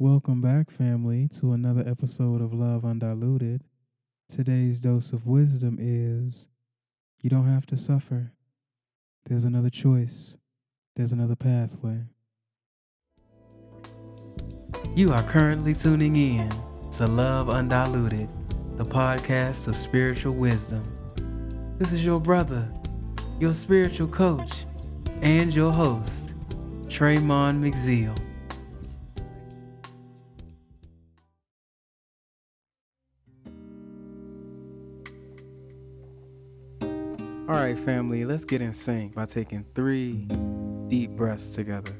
Welcome back, family, to another episode of Love Undiluted. Today's dose of wisdom is you don't have to suffer. There's another choice, there's another pathway. You are currently tuning in to Love Undiluted, the podcast of spiritual wisdom. This is your brother, your spiritual coach, and your host, Traymon McZeal. All right, family, let's get in sync by taking three deep breaths together.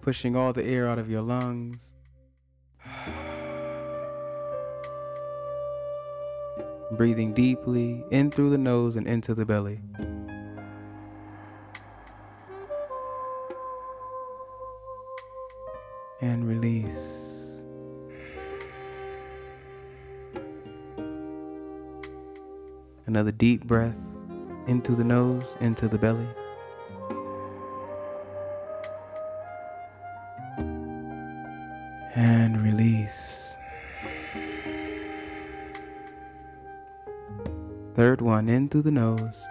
Pushing all the air out of your lungs. Breathing deeply in through the nose and into the belly. And release. Another deep breath into the nose, into the belly. And release. Third one in through the nose,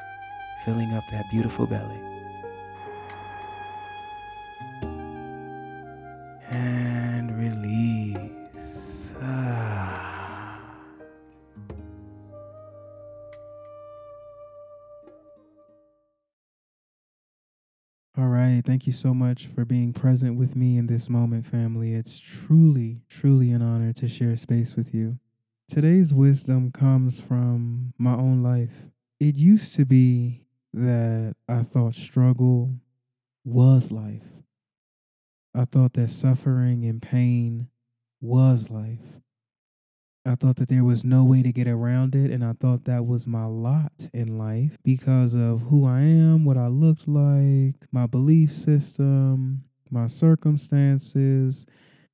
filling up that beautiful belly. Thank you so much for being present with me in this moment, family. It's truly, truly an honor to share space with you. Today's wisdom comes from my own life. It used to be that I thought struggle was life. I thought that suffering and pain was life. I thought that there was no way to get around it, and I thought that was my lot in life because of who I am, what I looked like, my belief system, my circumstances,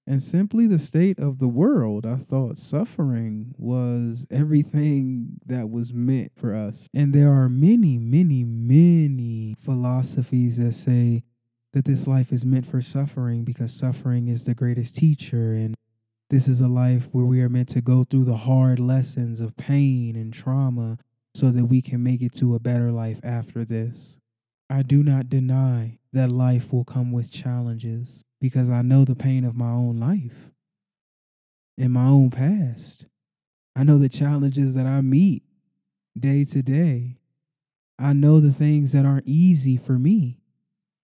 and simply the state of the world. I thought suffering was everything that was meant for us. And there are many, many, many philosophies that say that this life is meant for suffering because suffering is the greatest teacher and this is a life where we are meant to go through the hard lessons of pain and trauma so that we can make it to a better life after this. I do not deny that life will come with challenges because I know the pain of my own life in my own past. I know the challenges that I meet day to day. I know the things that aren't easy for me.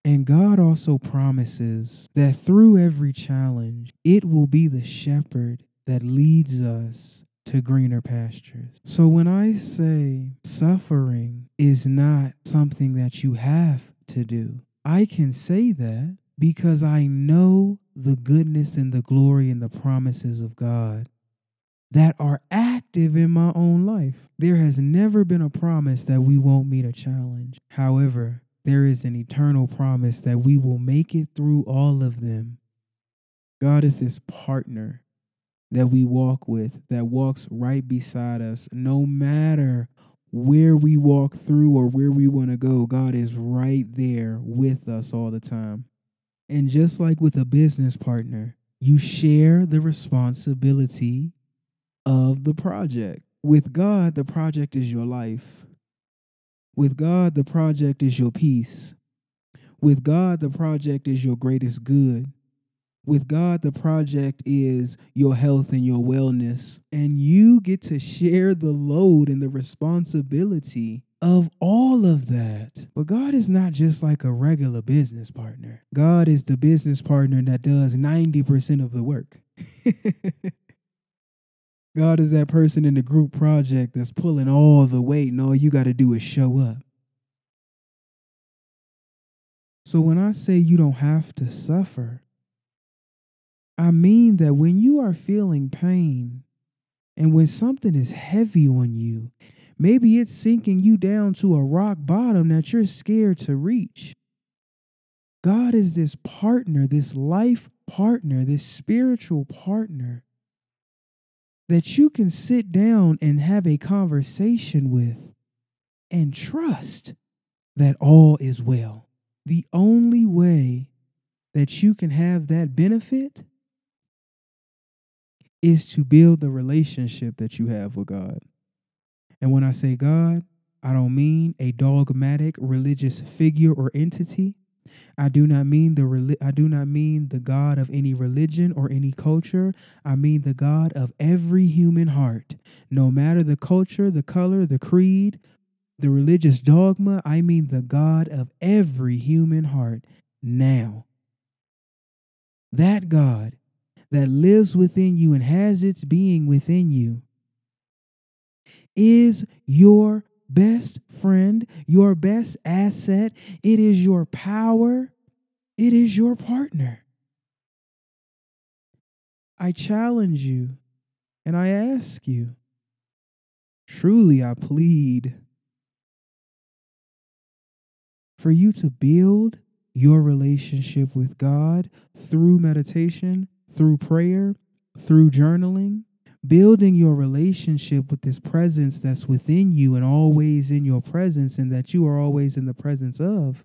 And God also promises that through every challenge, it will be the shepherd that leads us to greener pastures. So when I say suffering is not something that you have to do, I can say that because I know the goodness and the glory and the promises of God that are active in my own life. There has never been a promise that we won't meet a challenge. However, there is an eternal promise that we will make it through all of them. God is this partner that we walk with, that walks right beside us, no matter where we walk through or where we want to go. God is right there with us all the time. And just like with a business partner, you share the responsibility of the project. With God, the project is your life. With God, the project is your peace. With God, the project is your greatest good. With God, the project is your health and your wellness. And you get to share the load and the responsibility of all of that. But God is not just like a regular business partner, God is the business partner that does 90% of the work. God is that person in the group project that's pulling all the weight, and all you got to do is show up. So when I say you don't have to suffer, I mean that when you are feeling pain and when something is heavy on you, maybe it's sinking you down to a rock bottom that you're scared to reach. God is this partner, this life partner, this spiritual partner that you can sit down and have a conversation with and trust that all is well. The only way that you can have that benefit is to build the relationship that you have with God. And when I say God, I don't mean a dogmatic religious figure or entity. I do not mean the I do not mean the God of any religion or any culture. I mean the God of every human heart. No matter the culture, the color, the creed, the religious dogma, I mean the God of every human heart now. That God that lives within you and has its being within you is your best friend, your best asset. It is your power. It is your partner. I challenge you and I ask you, truly I plead for you to build your relationship with God through meditation, through prayer, through journaling, building your relationship with this presence that's within you and always in your presence and that you are always in the presence of.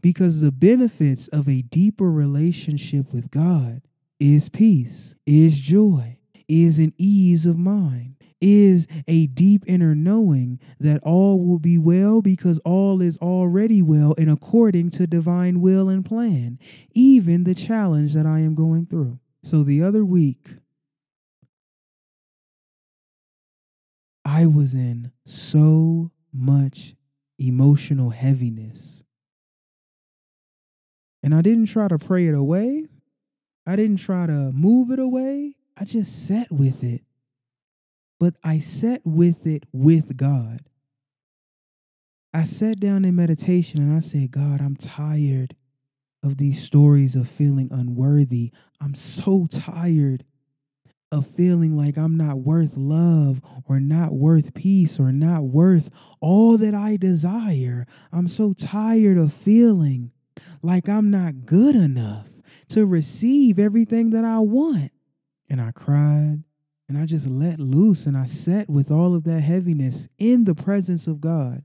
Because the benefits of a deeper relationship with God is peace, is joy, is an ease of mind, is a deep inner knowing that all will be well because all is already well and according to divine will and plan, even the challenge that I am going through. So the other week, I was in so much emotional heaviness. And I didn't try to pray it away. I didn't try to move it away. I just sat with it but I sat with it with God. I sat down in meditation and I said, God, I'm tired of these stories of feeling unworthy. I'm so tired of feeling like I'm not worth love or not worth peace or not worth all that I desire. I'm so tired of feeling like I'm not good enough to receive everything that I want. And I cried and I just let loose and I sat with all of that heaviness in the presence of God.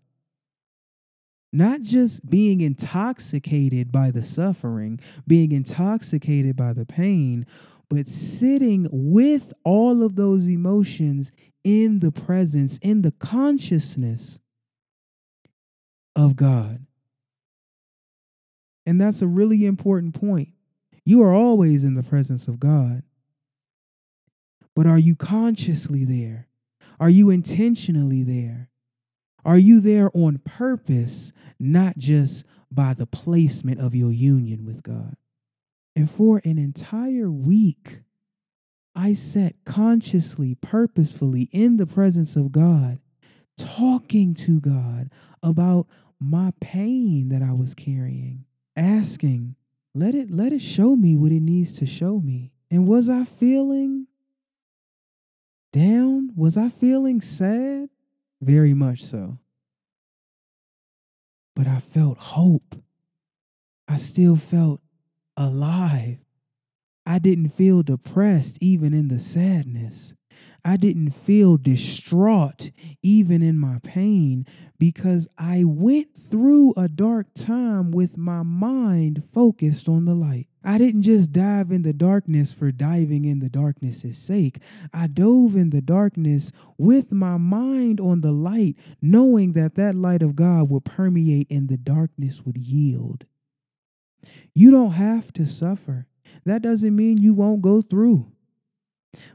Not just being intoxicated by the suffering, being intoxicated by the pain, but sitting with all of those emotions in the presence, in the consciousness of God. And that's a really important point. You are always in the presence of God. But are you consciously there? Are you intentionally there? Are you there on purpose, not just by the placement of your union with God? And for an entire week, I sat consciously, purposefully in the presence of God, talking to God about my pain that I was carrying, asking, let it let it show me what it needs to show me. And was I feeling down? Was I feeling sad? Very much so. But I felt hope. I still felt alive. I didn't feel depressed even in the sadness. I didn't feel distraught even in my pain because I went through a dark time with my mind focused on the light. I didn't just dive in the darkness for diving in the darkness's sake. I dove in the darkness with my mind on the light, knowing that that light of God would permeate and the darkness would yield. You don't have to suffer. That doesn't mean you won't go through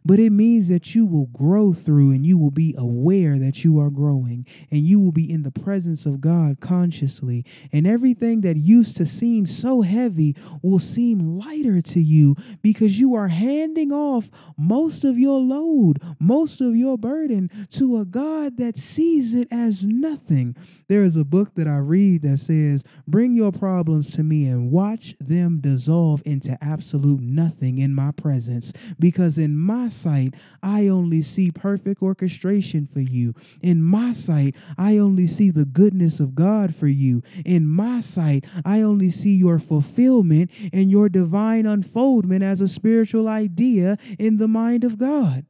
but it means that you will grow through and you will be aware that you are growing and you will be in the presence of God consciously. And everything that used to seem so heavy will seem lighter to you because you are handing off most of your load, most of your burden to a God that sees it as nothing. There is a book that I read that says, Bring your problems to me and watch them dissolve into absolute nothing in my presence because in my sight, I only see perfect orchestration for you. In my sight, I only see the goodness of God for you. In my sight, I only see your fulfillment and your divine unfoldment as a spiritual idea in the mind of God.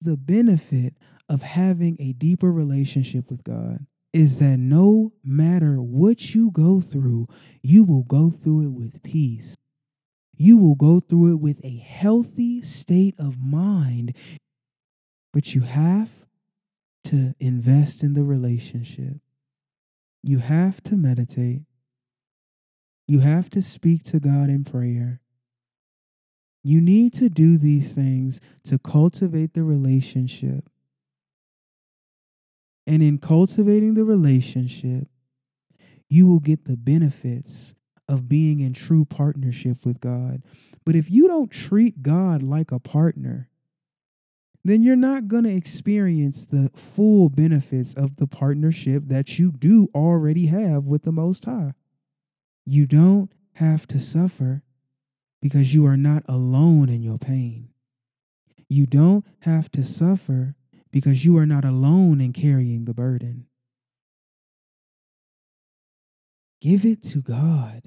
The benefit of having a deeper relationship with God is that no matter what you go through, you will go through it with peace. You will go through it with a healthy state of mind. But you have to invest in the relationship. You have to meditate. You have to speak to God in prayer. You need to do these things to cultivate the relationship. And in cultivating the relationship, you will get the benefits of being in true partnership with God. But if you don't treat God like a partner, then you're not going to experience the full benefits of the partnership that you do already have with the Most High. You don't have to suffer because you are not alone in your pain. You don't have to suffer because you are not alone in carrying the burden. Give it to God.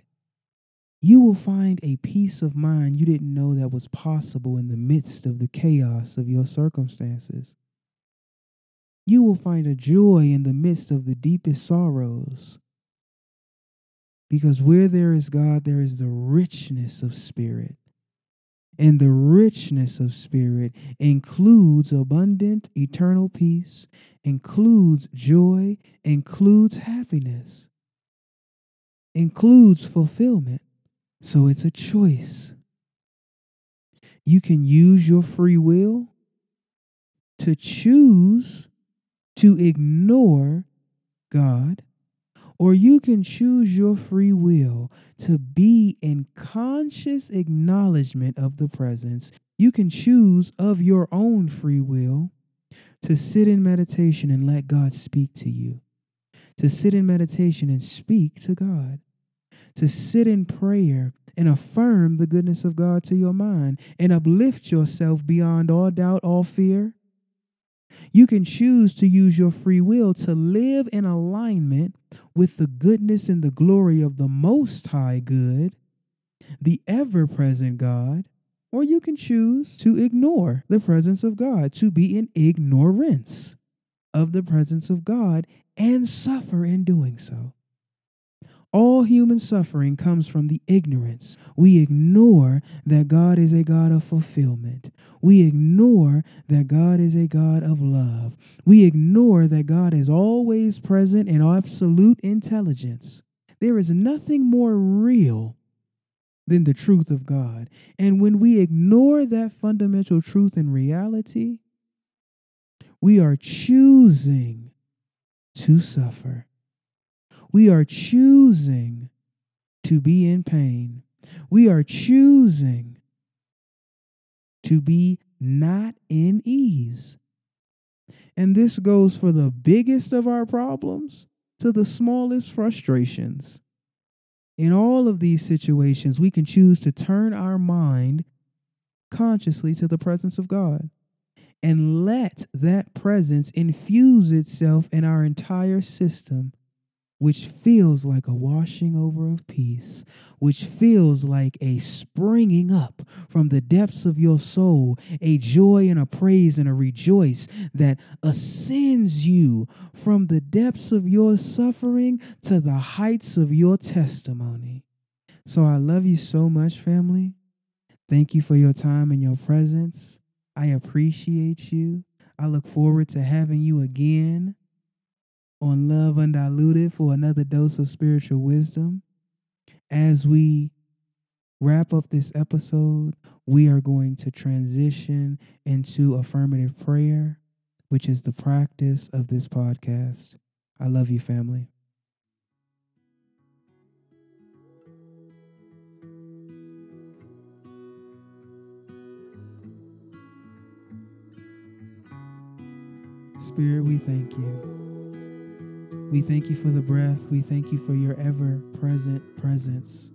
You will find a peace of mind you didn't know that was possible in the midst of the chaos of your circumstances. You will find a joy in the midst of the deepest sorrows. Because where there is God, there is the richness of spirit. And the richness of spirit includes abundant eternal peace, includes joy, includes happiness, includes fulfillment. So it's a choice. You can use your free will to choose to ignore God or you can choose your free will to be in conscious acknowledgement of the presence. You can choose of your own free will to sit in meditation and let God speak to you, to sit in meditation and speak to God, to sit in prayer and affirm the goodness of God to your mind and uplift yourself beyond all doubt, all fear. You can choose to use your free will to live in alignment with the goodness and the glory of the Most High Good, the ever present God, or you can choose to ignore the presence of God, to be in ignorance of the presence of God and suffer in doing so. All human suffering comes from the ignorance. We ignore that God is a God of fulfillment. We ignore that God is a God of love. We ignore that God is always present in absolute intelligence. There is nothing more real than the truth of God. And when we ignore that fundamental truth and reality, we are choosing to suffer. We are choosing to be in pain. We are choosing to be not in ease. And this goes for the biggest of our problems to the smallest frustrations. In all of these situations, we can choose to turn our mind consciously to the presence of God and let that presence infuse itself in our entire system which feels like a washing over of peace, which feels like a springing up from the depths of your soul, a joy and a praise and a rejoice that ascends you from the depths of your suffering to the heights of your testimony. So I love you so much, family. Thank you for your time and your presence. I appreciate you. I look forward to having you again on Love Undiluted for another dose of spiritual wisdom. As we wrap up this episode, we are going to transition into affirmative prayer, which is the practice of this podcast. I love you, family. Spirit, we thank you. We thank you for the breath. We thank you for your ever present presence.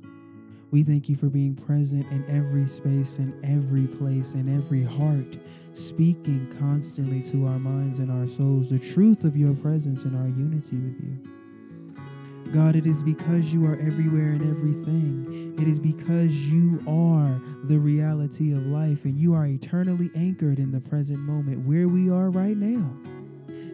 We thank you for being present in every space, in every place, in every heart, speaking constantly to our minds and our souls the truth of your presence and our unity with you. God, it is because you are everywhere and everything. It is because you are the reality of life and you are eternally anchored in the present moment where we are right now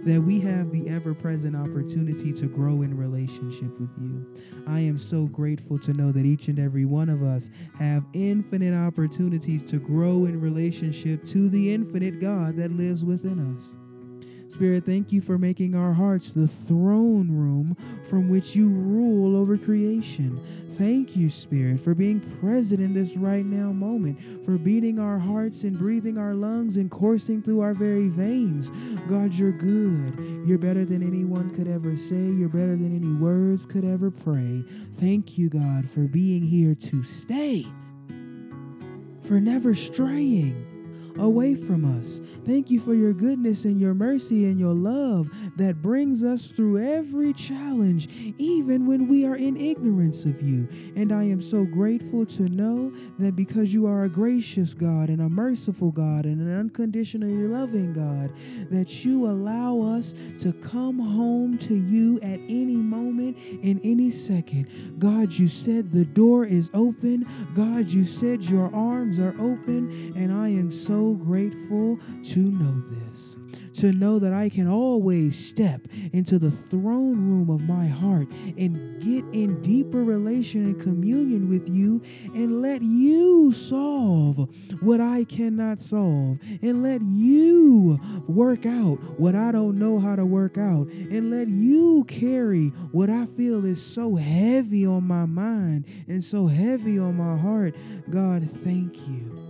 that we have the ever present opportunity to grow in relationship with you. I am so grateful to know that each and every one of us have infinite opportunities to grow in relationship to the infinite God that lives within us. Spirit, thank you for making our hearts the throne room from which you rule over creation. Thank you, Spirit, for being present in this right now moment, for beating our hearts and breathing our lungs and coursing through our very veins. God, you're good. You're better than anyone could ever say. You're better than any words could ever pray. Thank you, God, for being here to stay, for never straying away from us. Thank you for your goodness and your mercy and your love that brings us through every challenge, even when we are in ignorance of you. And I am so grateful to know that because you are a gracious God and a merciful God and an unconditionally loving God, that you allow us to come home to you at any moment, in any second. God, you said the door is open. God, you said your arms are open. And I am so grateful to know this to know that I can always step into the throne room of my heart and get in deeper relation and communion with you and let you solve what I cannot solve and let you work out what I don't know how to work out and let you carry what I feel is so heavy on my mind and so heavy on my heart. God, thank you.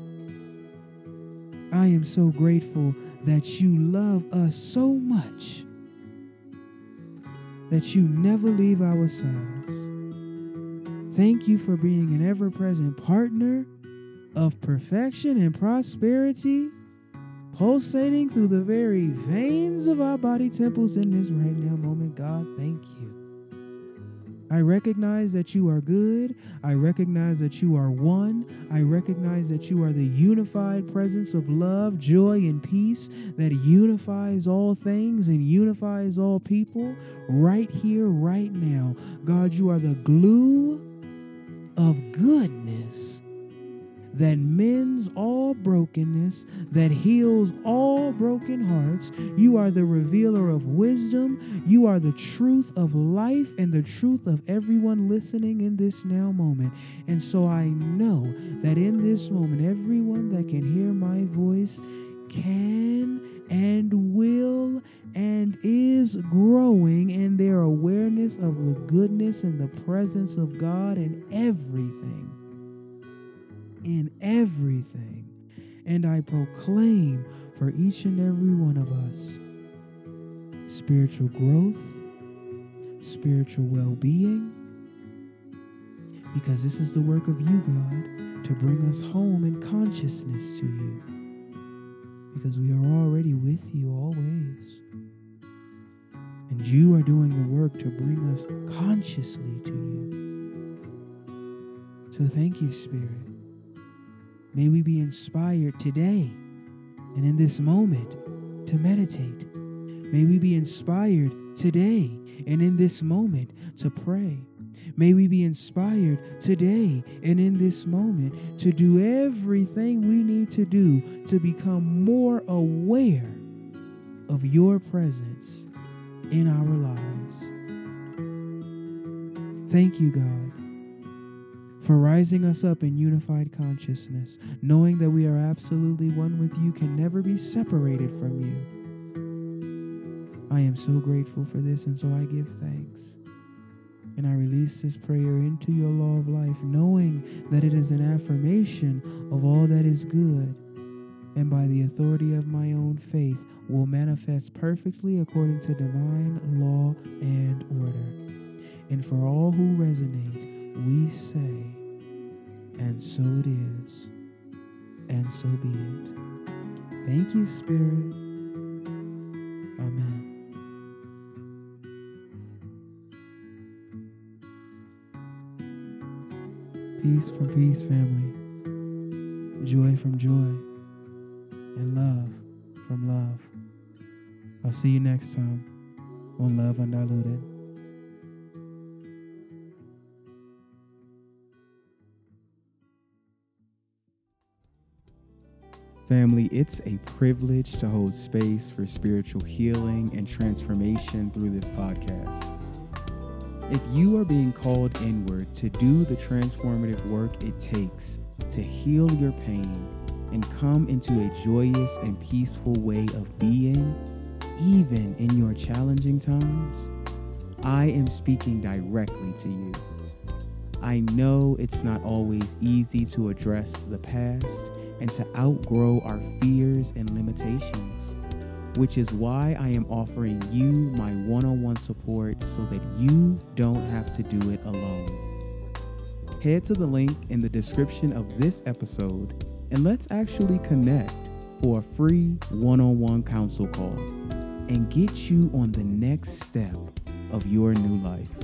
I am so grateful that you love us so much that you never leave our sides. Thank you for being an ever present partner of perfection and prosperity, pulsating through the very veins of our body temples in this right now moment. God, thank you. I recognize that you are good. I recognize that you are one. I recognize that you are the unified presence of love, joy, and peace that unifies all things and unifies all people right here, right now. God, you are the glue of goodness that mends all brokenness, that heals all broken hearts. You are the revealer of wisdom. You are the truth of life and the truth of everyone listening in this now moment. And so I know that in this moment, everyone that can hear my voice can and will and is growing in their awareness of the goodness and the presence of God in everything in everything. And I proclaim for each and every one of us spiritual growth, spiritual well being, because this is the work of you, God, to bring us home in consciousness to you. Because we are already with you always. And you are doing the work to bring us consciously to you. So thank you, Spirit. May we be inspired today and in this moment to meditate. May we be inspired today and in this moment to pray. May we be inspired today and in this moment to do everything we need to do to become more aware of your presence in our lives. Thank you, God for rising us up in unified consciousness, knowing that we are absolutely one with you, can never be separated from you. I am so grateful for this, and so I give thanks. And I release this prayer into your law of life, knowing that it is an affirmation of all that is good, and by the authority of my own faith, will manifest perfectly according to divine law and order. And for all who resonate, we say, and so it is, and so be it. Thank you, Spirit. Amen. Peace from Peace family, joy from joy, and love from love. I'll see you next time on Love Undiluted. Family, it's a privilege to hold space for spiritual healing and transformation through this podcast. If you are being called inward to do the transformative work it takes to heal your pain and come into a joyous and peaceful way of being, even in your challenging times, I am speaking directly to you. I know it's not always easy to address the past and to outgrow our fears and limitations, which is why I am offering you my one on one support so that you don't have to do it alone. Head to the link in the description of this episode and let's actually connect for a free one on one counsel call and get you on the next step of your new life.